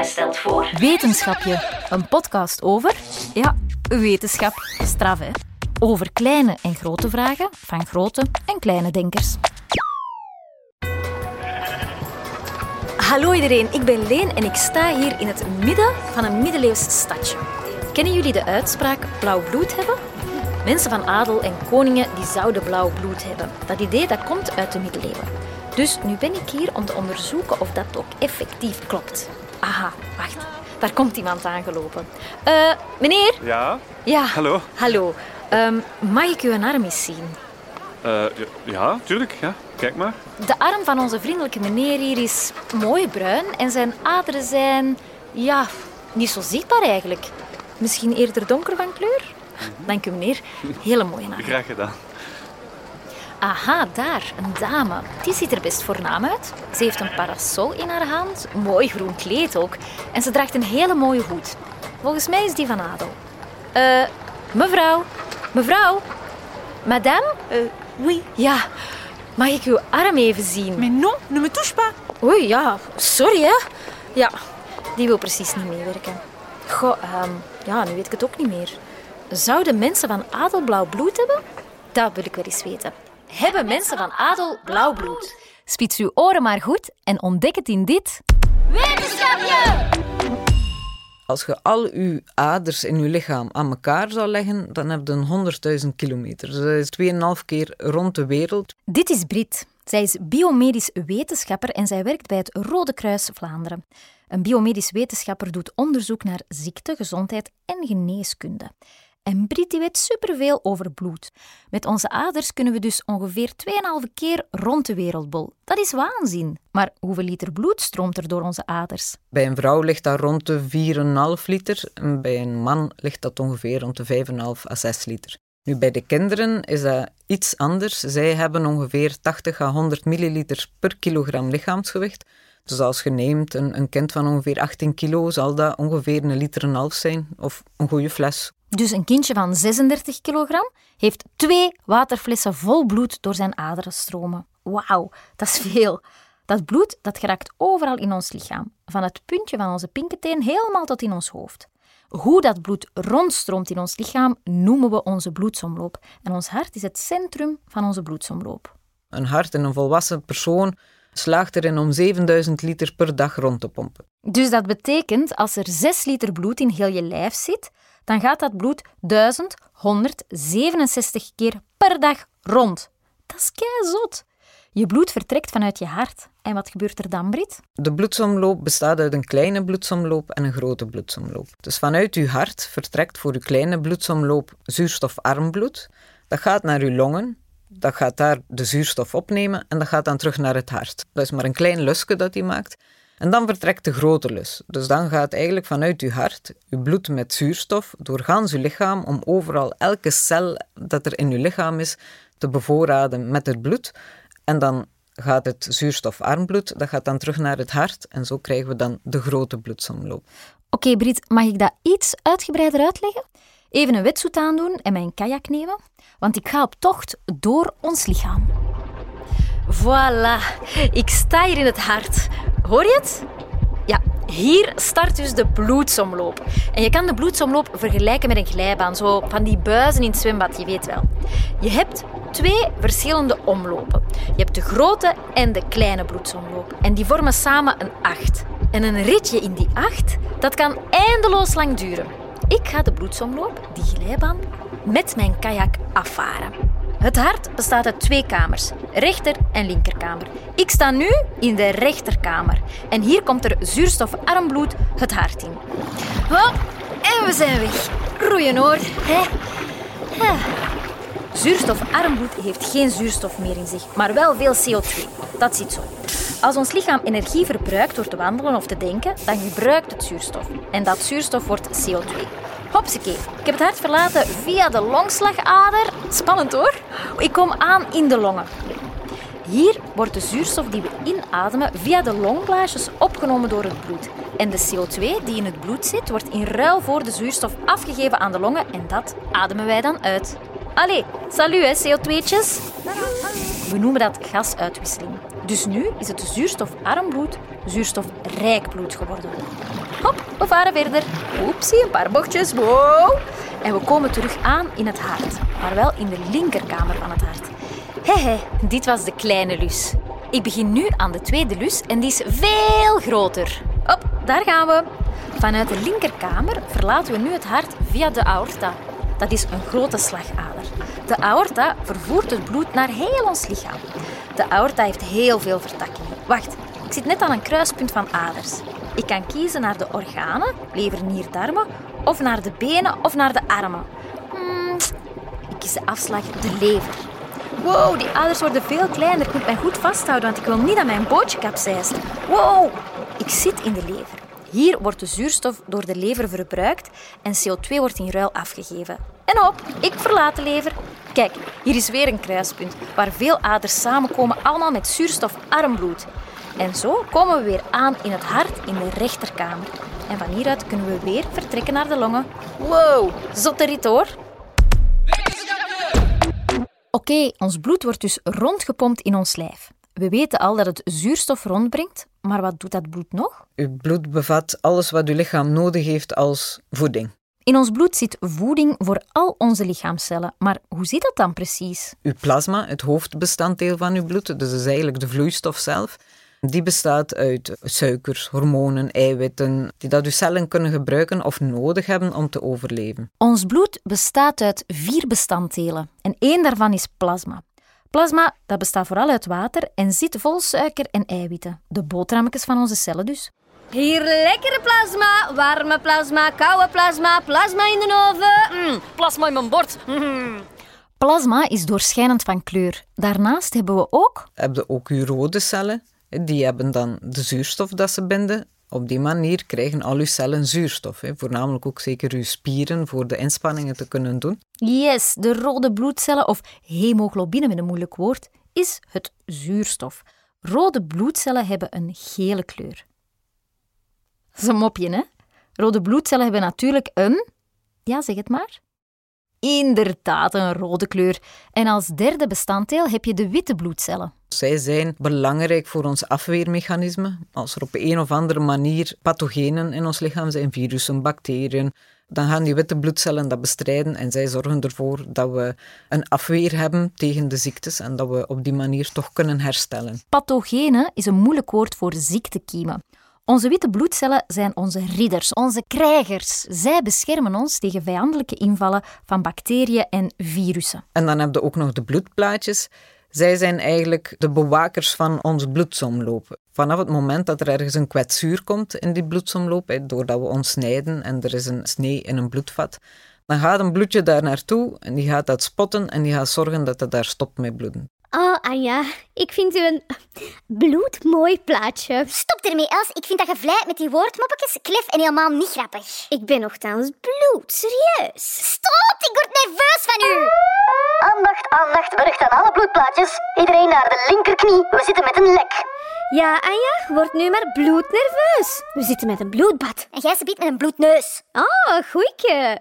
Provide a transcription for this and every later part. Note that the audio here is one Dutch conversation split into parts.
Stelt voor. Wetenschapje, een podcast over, ja, wetenschap, straf hè. Over kleine en grote vragen van grote en kleine denkers. Hallo iedereen, ik ben Leen en ik sta hier in het midden van een middeleeuws stadje. Kennen jullie de uitspraak blauw bloed hebben? Mensen van adel en koningen die zouden blauw bloed hebben. Dat idee dat komt uit de middeleeuwen. Dus nu ben ik hier om te onderzoeken of dat ook effectief klopt. Aha, wacht. Daar komt iemand aangelopen. Eh, meneer? Ja? Ja. Hallo? Hallo. Ehm, mag ik uw arm eens zien? Eh, ja, tuurlijk. Ja. Kijk maar. De arm van onze vriendelijke meneer hier is mooi bruin en zijn aderen zijn, ja, niet zo zichtbaar eigenlijk. Misschien eerder donker van kleur? Dank u meneer. Hele mooie arm. Graag gedaan. Aha, daar, een dame. Die ziet er best voornaam uit. Ze heeft een parasol in haar hand, mooi groen kleed ook. En ze draagt een hele mooie hoed. Volgens mij is die van adel. Eh, mevrouw, mevrouw, madame? Euh, oui. Ja, mag ik uw arm even zien? Mais non, ne me touche pas. Oei, ja, sorry hè. Ja, die wil precies niet meewerken. Goh, ehm, ja, nu weet ik het ook niet meer. Zouden mensen van adel blauw bloed hebben? Dat wil ik wel eens weten. Hebben mensen van adel blauw bloed? Spits uw oren maar goed en ontdek het in dit... Wetenschapje! Als je al je aders in je lichaam aan elkaar zou leggen, dan heb je een 100.000 kilometer. Dat is 2,5 keer rond de wereld. Dit is Brit. Zij is biomedisch wetenschapper en zij werkt bij het Rode Kruis Vlaanderen. Een biomedisch wetenschapper doet onderzoek naar ziekte, gezondheid en geneeskunde. En Brit die weet superveel over bloed. Met onze aders kunnen we dus ongeveer 2,5 keer rond de wereldbol. Dat is waanzin. Maar hoeveel liter bloed stroomt er door onze aders? Bij een vrouw ligt dat rond de 4,5 liter en bij een man ligt dat ongeveer rond de 5,5 à 6 liter. Nu, bij de kinderen is dat iets anders. Zij hebben ongeveer 80 à 100 milliliter per kilogram lichaamsgewicht. Dus als je neemt een, een kind van ongeveer 18 kilo, zal dat ongeveer een liter en half zijn. Of een goede fles. Dus een kindje van 36 kilogram heeft twee waterflessen vol bloed door zijn aderen stromen. Wauw, dat is veel. Dat bloed dat geraakt overal in ons lichaam, van het puntje van onze pinketeen helemaal tot in ons hoofd. Hoe dat bloed rondstroomt in ons lichaam noemen we onze bloedsomloop. En ons hart is het centrum van onze bloedsomloop. Een hart in een volwassen persoon slaagt erin om 7000 liter per dag rond te pompen. Dus dat betekent, als er 6 liter bloed in heel je lijf zit, dan gaat dat bloed 1167 keer per dag rond. Dat is keizot. Je bloed vertrekt vanuit je hart. En wat gebeurt er dan, Brit? De bloedsomloop bestaat uit een kleine bloedsomloop en een grote bloedsomloop. Dus vanuit uw hart vertrekt voor uw kleine bloedsomloop zuurstofarm bloed. Dat gaat naar uw longen, dat gaat daar de zuurstof opnemen en dat gaat dan terug naar het hart. Dat is maar een klein lusje dat hij maakt. En dan vertrekt de grote lus. Dus dan gaat eigenlijk vanuit uw hart uw bloed met zuurstof doorgaans uw lichaam om overal elke cel dat er in uw lichaam is te bevoorraden met het bloed. En dan gaat het zuurstofarm bloed, dat gaat dan terug naar het hart en zo krijgen we dan de grote bloedsomloop. Oké, Brit, mag ik dat iets uitgebreider uitleggen? Even een wetsuit aandoen en mijn kajak nemen, want ik ga op tocht door ons lichaam. Voilà, ik sta hier in het hart. Hoor je het? Ja, hier start dus de bloedsomloop. En je kan de bloedsomloop vergelijken met een glijbaan, zo van die buizen in het zwembad, je weet wel. Je hebt twee verschillende omlopen. Je hebt de grote en de kleine bloedsomloop. En die vormen samen een acht. En een ritje in die acht, dat kan eindeloos lang duren. Ik ga de bloedsomloop, die glijbaan, met mijn kajak afvaren. Het hart bestaat uit twee kamers, rechter- en linkerkamer. Ik sta nu in de rechterkamer. En hier komt er zuurstofarm bloed het hart in. Hop, en we zijn weg. Roeien hoor. Hè? Zuurstofarm bloed heeft geen zuurstof meer in zich, maar wel veel CO2. Dat zit zo. Als ons lichaam energie verbruikt door te wandelen of te denken, dan gebruikt het zuurstof. En dat zuurstof wordt CO2. Hopsakee, ik heb het hart verlaten via de longslagader. Spannend hoor. Ik kom aan in de longen. Hier wordt de zuurstof die we inademen via de longblaasjes opgenomen door het bloed. En de CO2 die in het bloed zit, wordt in ruil voor de zuurstof afgegeven aan de longen en dat ademen wij dan uit. Allee, salut hè, CO2'tjes. We noemen dat gasuitwisseling. Dus nu is het zuurstofarm bloed zuurstofrijk bloed geworden. Hop, we varen verder. Oepsie, een paar bochtjes. Wow. En we komen terug aan in het hart, maar wel in de linkerkamer van het hart. Hehe, dit was de kleine lus. Ik begin nu aan de tweede lus en die is veel groter. Hop, daar gaan we. Vanuit de linkerkamer verlaten we nu het hart via de aorta. Dat is een grote slagader. De aorta vervoert het bloed naar heel ons lichaam. De aorta heeft heel veel vertakkingen. Wacht, ik zit net aan een kruispunt van aders. Ik kan kiezen naar de organen, lever, nier, darmen, of naar de benen of naar de armen. Hmm, ik kies de afslag de lever. Wow, die aders worden veel kleiner. Ik moet mij goed vasthouden, want ik wil niet dat mijn bootje kapseist. Wow, ik zit in de lever. Hier wordt de zuurstof door de lever verbruikt en CO2 wordt in ruil afgegeven. En op, ik verlaat de lever. Kijk, hier is weer een kruispunt waar veel aders samenkomen, allemaal met zuurstofarm bloed. En zo komen we weer aan in het hart in de rechterkamer. En van hieruit kunnen we weer vertrekken naar de longen. Wow, zotte rit hoor. Oké, ons bloed wordt dus rondgepompt in ons lijf. We weten al dat het zuurstof rondbrengt, maar wat doet dat bloed nog? Uw bloed bevat alles wat uw lichaam nodig heeft als voeding. In ons bloed zit voeding voor al onze lichaamcellen. Maar hoe zit dat dan precies? Uw plasma, het hoofdbestanddeel van uw bloed, dus is eigenlijk de vloeistof zelf, die bestaat uit suikers, hormonen, eiwitten, die dat uw cellen kunnen gebruiken of nodig hebben om te overleven. Ons bloed bestaat uit vier bestanddelen en één daarvan is plasma. Plasma dat bestaat vooral uit water en zit vol suiker en eiwitten. De boterhammetjes van onze cellen dus. Hier lekkere plasma, warme plasma, koude plasma, plasma in de oven. Mm, plasma in mijn bord. Mm. Plasma is doorschijnend van kleur. Daarnaast hebben we ook... Heb je ook uw rode cellen. Die hebben dan de zuurstof dat ze binden. Op die manier krijgen al uw cellen zuurstof. Hè. Voornamelijk ook zeker uw spieren voor de inspanningen te kunnen doen. Yes, de rode bloedcellen, of hemoglobine met een moeilijk woord, is het zuurstof. Rode bloedcellen hebben een gele kleur. Dat is een mopje, hè? Rode bloedcellen hebben natuurlijk een... Ja, zeg het maar. Inderdaad, een rode kleur. En als derde bestanddeel heb je de witte bloedcellen. Zij zijn belangrijk voor ons afweermechanisme. Als er op een of andere manier pathogenen in ons lichaam zijn, virussen, bacteriën, dan gaan die witte bloedcellen dat bestrijden en zij zorgen ervoor dat we een afweer hebben tegen de ziektes en dat we op die manier toch kunnen herstellen. Pathogenen is een moeilijk woord voor ziektekiemen. Onze witte bloedcellen zijn onze ridders, onze krijgers. Zij beschermen ons tegen vijandelijke invallen van bacteriën en virussen. En dan heb je ook nog de bloedplaatjes. Zij zijn eigenlijk de bewakers van ons bloedsomloop. Vanaf het moment dat er ergens een kwetsuur komt in die bloedsomloop, doordat we ons snijden en er is een snee in een bloedvat, dan gaat een bloedje daar naartoe en die gaat dat spotten en die gaat zorgen dat het daar stopt met bloeden. Oh, Anja, ik vind u een bloedmooi plaatje. Stop ermee, Els. Ik vind dat je vlijt met die woordmoppetjes klef en helemaal niet grappig. Ik ben nogthans bloed, serieus. Stop, ik word nerveus van u. Aandacht, aandacht, bericht aan alle bloedplaatjes. Iedereen naar de linkerknie, we zitten met een lek. Ja, Anja, word nu maar bloednerveus. We zitten met een bloedbad. En jij biedt met een bloedneus. Oh, goeie.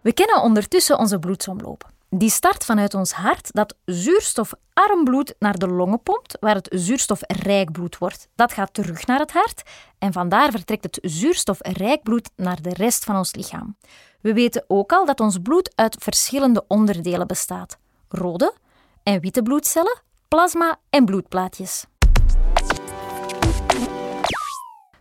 We kennen ondertussen onze bloedsomloop. Die start vanuit ons hart dat zuurstofarm bloed naar de longen pompt, waar het zuurstofrijk bloed wordt. Dat gaat terug naar het hart en vandaar vertrekt het zuurstofrijk bloed naar de rest van ons lichaam. We weten ook al dat ons bloed uit verschillende onderdelen bestaat: rode en witte bloedcellen, plasma en bloedplaatjes.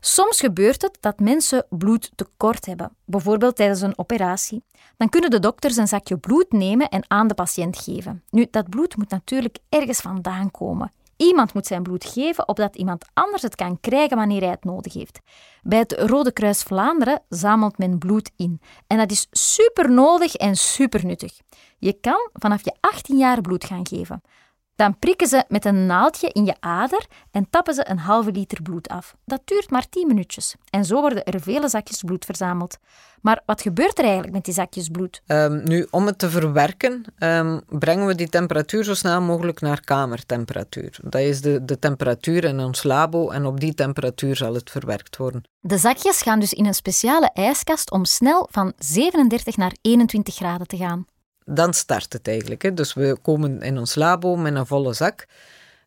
Soms gebeurt het dat mensen bloedtekort hebben, bijvoorbeeld tijdens een operatie. Dan kunnen de dokters een zakje bloed nemen en aan de patiënt geven. Nu, dat bloed moet natuurlijk ergens vandaan komen. Iemand moet zijn bloed geven, opdat iemand anders het kan krijgen wanneer hij het nodig heeft. Bij het Rode Kruis Vlaanderen zamelt men bloed in. En dat is super nodig en super nuttig. Je kan vanaf je 18 jaar bloed gaan geven. Dan prikken ze met een naaldje in je ader en tappen ze een halve liter bloed af. Dat duurt maar 10 minuutjes. En zo worden er vele zakjes bloed verzameld. Maar wat gebeurt er eigenlijk met die zakjes bloed? Um, nu, om het te verwerken, um, brengen we die temperatuur zo snel mogelijk naar kamertemperatuur. Dat is de, de temperatuur in ons labo en op die temperatuur zal het verwerkt worden. De zakjes gaan dus in een speciale ijskast om snel van 37 naar 21 graden te gaan. Dan start het eigenlijk. Hè. Dus we komen in ons labo met een volle zak.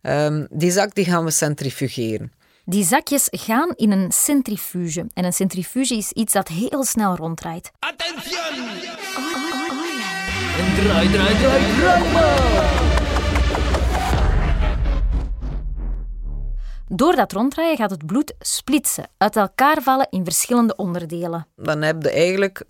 Ehm, die zak die gaan we centrifugeren. Die zakjes gaan in een centrifuge. En een centrifuge is iets dat heel snel ronddraait. Attention! En draai, draai, draai, draai maar! Door dat ronddraaien gaat het bloed splitsen, uit elkaar vallen in verschillende onderdelen. Dan heb je eigenlijk,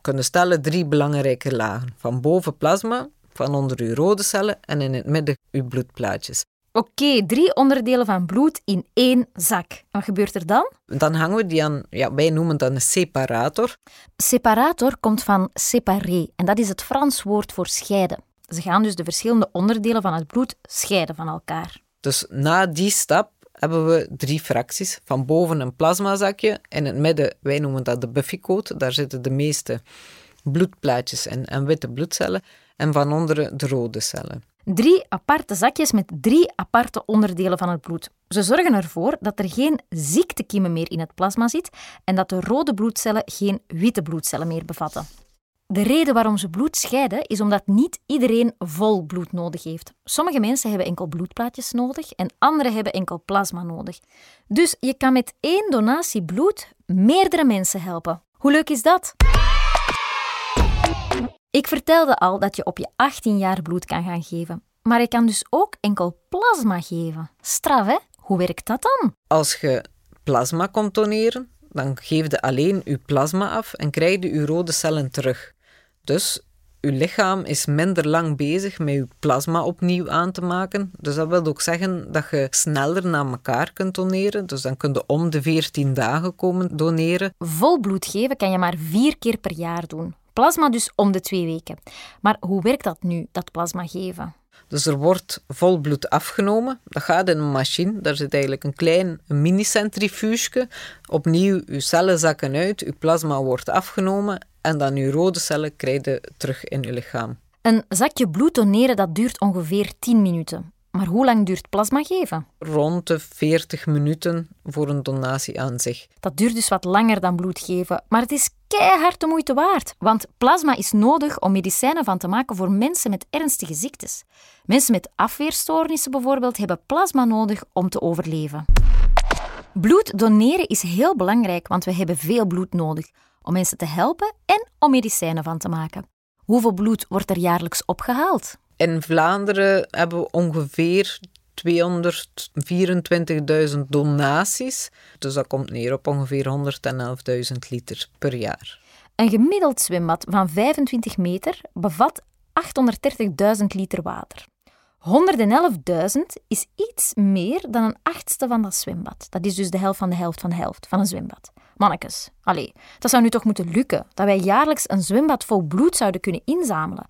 kunnen stellen, drie belangrijke lagen. Van boven plasma, van onder uw rode cellen en in het midden uw bloedplaatjes. Oké, drie onderdelen van bloed in één zak. Wat gebeurt er dan? Dan hangen we die aan, ja, wij noemen dat een separator. Separator komt van séparer en dat is het Frans woord voor scheiden. Ze gaan dus de verschillende onderdelen van het bloed scheiden van elkaar. Dus na die stap hebben we drie fracties. Van boven een plasmazakje, in het midden, wij noemen dat de buffycoat, daar zitten de meeste bloedplaatjes en, en witte bloedcellen, en van onderen de rode cellen. Drie aparte zakjes met drie aparte onderdelen van het bloed. Ze zorgen ervoor dat er geen ziektekiemen meer in het plasma zit en dat de rode bloedcellen geen witte bloedcellen meer bevatten. De reden waarom ze bloed scheiden is omdat niet iedereen vol bloed nodig heeft. Sommige mensen hebben enkel bloedplaatjes nodig en anderen hebben enkel plasma nodig. Dus je kan met één donatie bloed meerdere mensen helpen. Hoe leuk is dat? Ik vertelde al dat je op je 18 jaar bloed kan gaan geven. Maar je kan dus ook enkel plasma geven. Straf, hè? Hoe werkt dat dan? Als je plasma komt doneren, dan geef je alleen je plasma af en krijg je je rode cellen terug. Dus uw lichaam is minder lang bezig met uw plasma opnieuw aan te maken. Dus dat wil ook zeggen dat je sneller naar elkaar kunt doneren. Dus dan kun je om de 14 dagen komen doneren. Vol bloed geven kan je maar vier keer per jaar doen. Plasma dus om de twee weken. Maar hoe werkt dat nu, dat plasma geven? Dus er wordt vol bloed afgenomen. Dat gaat in een machine. Daar zit eigenlijk een klein mini-centrifuge. Opnieuw, uw cellen zakken uit, uw plasma wordt afgenomen en dan uw rode cellen krijg je terug in uw lichaam. Een zakje bloed doneren dat duurt ongeveer 10 minuten. Maar hoe lang duurt plasma geven? Rond de 40 minuten voor een donatie aan zich. Dat duurt dus wat langer dan bloed geven, maar het is keihard de moeite waard. Want plasma is nodig om medicijnen van te maken voor mensen met ernstige ziektes. Mensen met afweerstoornissen bijvoorbeeld hebben plasma nodig om te overleven. Bloed doneren is heel belangrijk, want we hebben veel bloed nodig om mensen te helpen en om medicijnen van te maken. Hoeveel bloed wordt er jaarlijks opgehaald? In Vlaanderen hebben we ongeveer 224.000 donaties. Dus dat komt neer op ongeveer 111.000 liter per jaar. Een gemiddeld zwembad van 25 meter bevat 830.000 liter water. 111.000 is iets meer dan een achtste van dat zwembad. Dat is dus de helft van de helft van de helft van een zwembad. Mannekes, allee, dat zou nu toch moeten lukken, dat wij jaarlijks een zwembad vol bloed zouden kunnen inzamelen.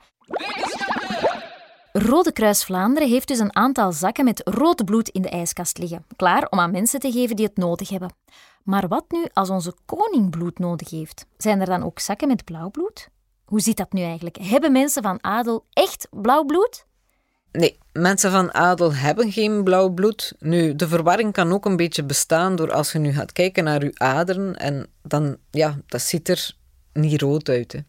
Rode Kruis Vlaanderen heeft dus een aantal zakken met rood bloed in de ijskast liggen, klaar om aan mensen te geven die het nodig hebben. Maar wat nu als onze koning bloed nodig heeft? Zijn er dan ook zakken met blauw bloed? Hoe zit dat nu eigenlijk? Hebben mensen van adel echt blauw bloed? Nee, mensen van adel hebben geen blauw bloed. Nu, de verwarring kan ook een beetje bestaan door als je nu gaat kijken naar je aderen en dan, ja, dat ziet er niet rood uit.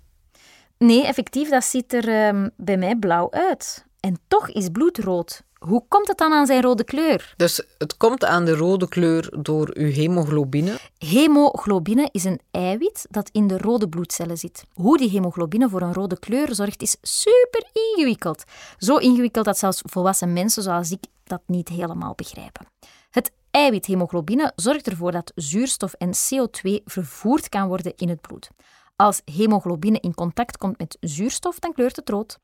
Nee, effectief, dat ziet er ehm, bij mij blauw uit. En toch is bloed rood. Hoe komt het dan aan zijn rode kleur? Dus het komt aan de rode kleur door uw hemoglobine. Hemoglobine is een eiwit dat in de rode bloedcellen zit. Hoe die hemoglobine voor een rode kleur zorgt is super ingewikkeld. Zo ingewikkeld dat zelfs volwassen mensen zoals ik dat niet helemaal begrijpen. Het eiwit hemoglobine zorgt ervoor dat zuurstof en CO2 vervoerd kan worden in het bloed. Als hemoglobine in contact komt met zuurstof, dan kleurt het rood.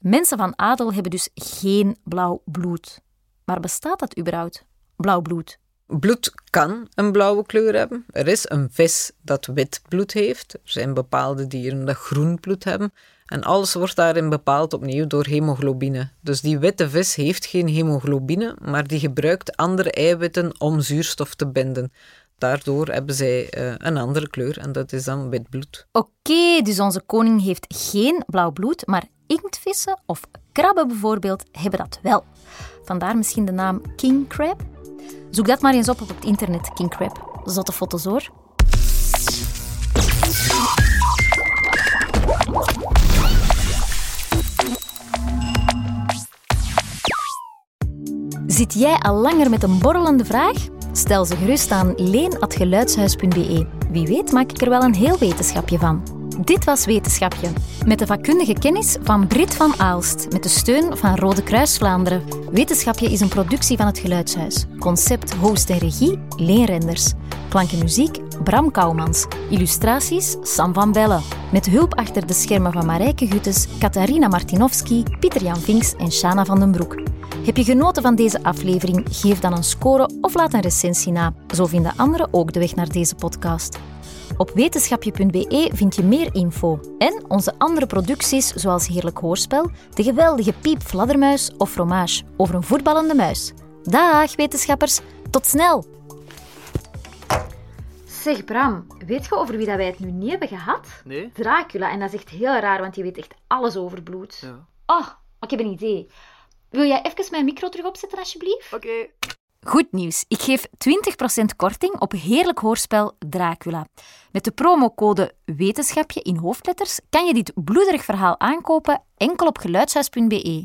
Mensen van adel hebben dus geen blauw bloed. Maar bestaat dat überhaupt, blauw bloed? Bloed kan een blauwe kleur hebben. Er is een vis dat wit bloed heeft. Er zijn bepaalde dieren dat groen bloed hebben. En alles wordt daarin bepaald opnieuw door hemoglobine. Dus die witte vis heeft geen hemoglobine, maar die gebruikt andere eiwitten om zuurstof te binden. Daardoor hebben zij uh, een andere kleur en dat is dan wit bloed. Oké, dus onze koning heeft geen blauw bloed, maar Inktvissen of krabben bijvoorbeeld hebben dat wel. Vandaar misschien de naam king crab. Zoek dat maar eens op op het internet, king crab. Zotte foto's hoor. Zit jij al langer met een borrelende vraag? Stel ze gerust aan leen.geluidshuis.be. Wie weet maak ik er wel een heel wetenschapje van. Dit was Wetenschapje, met de vakkundige kennis van Brit van Aalst, met de steun van Rode Kruis Vlaanderen. Wetenschapje is een productie van het Geluidshuis. Concept, host en regie, Leen Renders. Klank en muziek, Bram Kouwmans. Illustraties, Sam van Bellen. Met hulp achter de schermen van Marijke Guttes, Katarina Martinovski, Pieter-Jan Vinks en Shana van den Broek. Heb je genoten van deze aflevering? Geef dan een score of laat een recensie na. Zo vinden anderen ook de weg naar deze podcast. Op wetenschapje.be vind je meer info en onze andere producties zoals Heerlijk Hoorspel, de geweldige Piep Fladdermuis of Fromage over een voetballende muis. Dag wetenschappers, tot snel! Zeg Bram, weet je over wie dat wij het nu niet hebben gehad? Nee? Dracula, en dat is echt heel raar, want je weet echt alles over bloed. Ja. Oh, ik heb een idee. Wil jij even mijn micro terug opzetten, alsjeblieft? Oké. Goed nieuws. Ik geef 20% korting op heerlijk hoorspel Dracula. Met de promocode wetenschapje in hoofdletters kan je dit bloederig verhaal aankopen enkel op geluidshuis.be.